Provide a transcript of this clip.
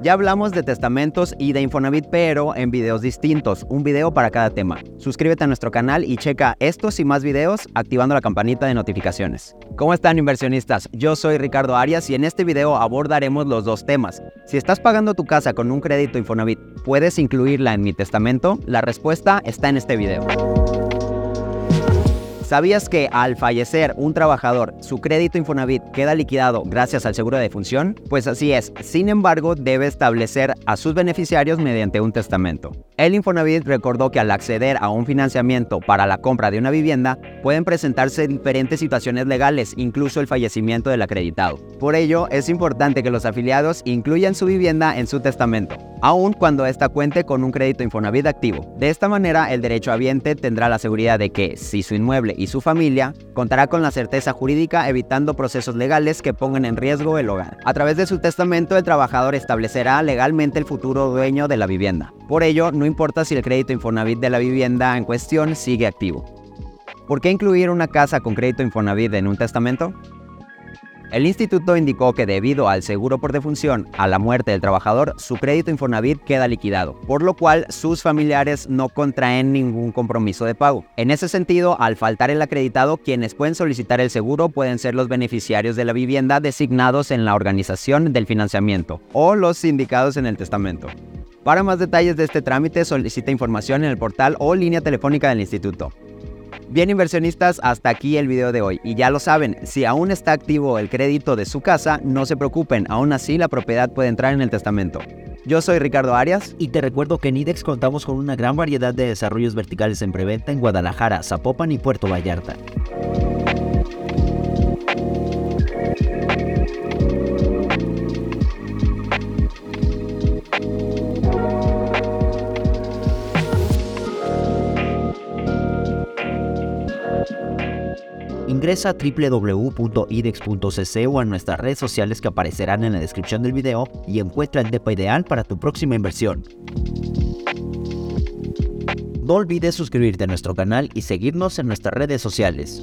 Ya hablamos de testamentos y de Infonavit, pero en videos distintos, un video para cada tema. Suscríbete a nuestro canal y checa estos y más videos activando la campanita de notificaciones. ¿Cómo están inversionistas? Yo soy Ricardo Arias y en este video abordaremos los dos temas. Si estás pagando tu casa con un crédito Infonavit, ¿puedes incluirla en mi testamento? La respuesta está en este video. ¿Sabías que al fallecer un trabajador, su crédito Infonavit queda liquidado gracias al seguro de defunción? Pues así es, sin embargo, debe establecer a sus beneficiarios mediante un testamento. El Infonavit recordó que al acceder a un financiamiento para la compra de una vivienda, pueden presentarse diferentes situaciones legales, incluso el fallecimiento del acreditado. Por ello, es importante que los afiliados incluyan su vivienda en su testamento aun cuando ésta cuente con un crédito Infonavit activo. De esta manera, el derecho habiente tendrá la seguridad de que, si su inmueble y su familia, contará con la certeza jurídica evitando procesos legales que pongan en riesgo el hogar. A través de su testamento, el trabajador establecerá legalmente el futuro dueño de la vivienda. Por ello, no importa si el crédito Infonavit de la vivienda en cuestión sigue activo. ¿Por qué incluir una casa con crédito Infonavit en un testamento? El instituto indicó que debido al seguro por defunción a la muerte del trabajador, su crédito Infonavit queda liquidado, por lo cual sus familiares no contraen ningún compromiso de pago. En ese sentido, al faltar el acreditado, quienes pueden solicitar el seguro pueden ser los beneficiarios de la vivienda designados en la organización del financiamiento o los indicados en el testamento. Para más detalles de este trámite, solicita información en el portal o línea telefónica del instituto. Bien inversionistas, hasta aquí el video de hoy. Y ya lo saben, si aún está activo el crédito de su casa, no se preocupen, aún así la propiedad puede entrar en el testamento. Yo soy Ricardo Arias. Y te recuerdo que en IDEX contamos con una gran variedad de desarrollos verticales en preventa en Guadalajara, Zapopan y Puerto Vallarta. Ingresa a www.idex.cc o a nuestras redes sociales que aparecerán en la descripción del video y encuentra el DEPA ideal para tu próxima inversión. No olvides suscribirte a nuestro canal y seguirnos en nuestras redes sociales.